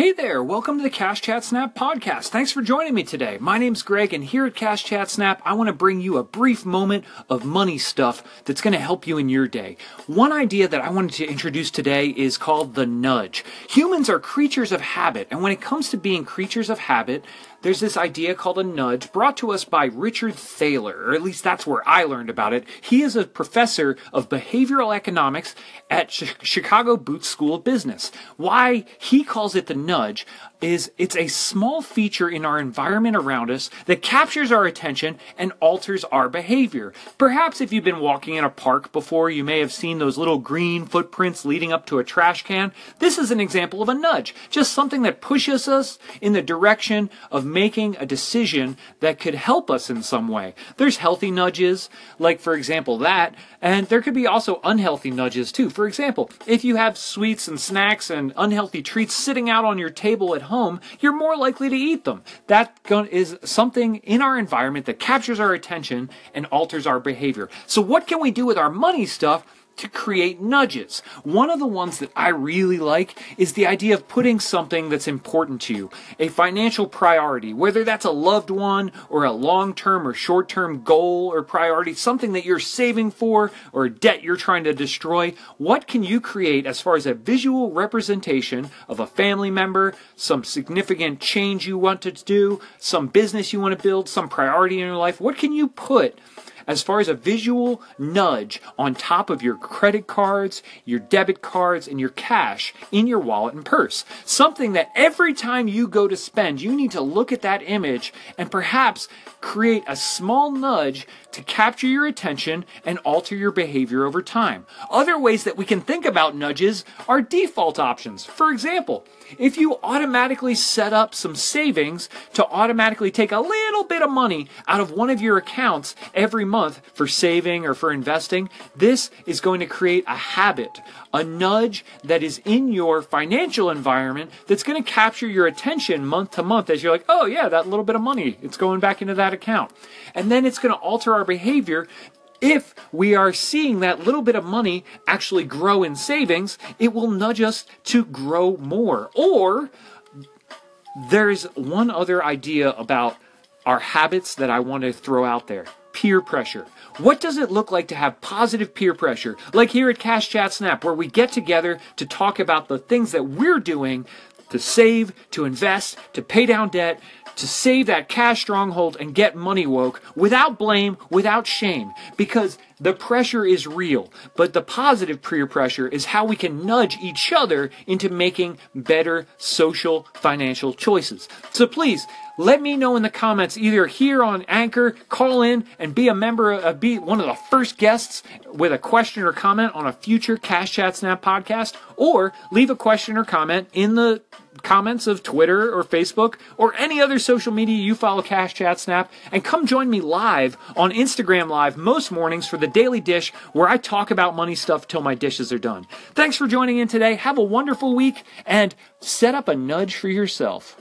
Hey there, welcome to the Cash Chat Snap podcast. Thanks for joining me today. My name's Greg, and here at Cash Chat Snap, I want to bring you a brief moment of money stuff that's going to help you in your day. One idea that I wanted to introduce today is called the nudge. Humans are creatures of habit, and when it comes to being creatures of habit, there's this idea called a nudge brought to us by Richard Thaler, or at least that's where I learned about it. He is a professor of behavioral economics at Chicago Booth School of Business. Why he calls it the nudge is it's a small feature in our environment around us that captures our attention and alters our behavior. Perhaps if you've been walking in a park before, you may have seen those little green footprints leading up to a trash can. This is an example of a nudge, just something that pushes us in the direction of making a decision that could help us in some way. There's healthy nudges, like for example that, and there could be also unhealthy nudges too. For example, if you have sweets and snacks and unhealthy treats sitting out on your table at home, you're more likely to eat them. That is something in our environment that captures our attention and alters our behavior. So, what can we do with our money stuff? To create nudges. One of the ones that I really like is the idea of putting something that's important to you, a financial priority, whether that's a loved one or a long term or short term goal or priority, something that you're saving for or a debt you're trying to destroy. What can you create as far as a visual representation of a family member, some significant change you want to do, some business you want to build, some priority in your life? What can you put? As far as a visual nudge on top of your credit cards, your debit cards, and your cash in your wallet and purse. Something that every time you go to spend, you need to look at that image and perhaps create a small nudge to capture your attention and alter your behavior over time. Other ways that we can think about nudges are default options. For example, if you automatically set up some savings to automatically take a little bit of money out of one of your accounts every month for saving or for investing, this is going to create a habit, a nudge that is in your financial environment that's going to capture your attention month to month as you're like, oh yeah, that little bit of money, it's going back into that account. And then it's going to alter our behavior if we are seeing that little bit of money actually grow in savings, it will nudge us to grow more. Or there's one other idea about our habits that I want to throw out there peer pressure. What does it look like to have positive peer pressure? Like here at Cash Chat Snap, where we get together to talk about the things that we're doing to save, to invest, to pay down debt, to save that cash stronghold and get money woke without blame, without shame, because the pressure is real. But the positive peer pressure is how we can nudge each other into making better social financial choices. So please, let me know in the comments either here on Anchor, call in and be a member, of, be one of the first guests with a question or comment on a future Cash Chat Snap podcast, or leave a question or comment in the comments of Twitter or Facebook or any other social media you follow Cash Chat Snap and come join me live on Instagram Live most mornings for the Daily Dish where I talk about money stuff till my dishes are done. Thanks for joining in today. Have a wonderful week and set up a nudge for yourself.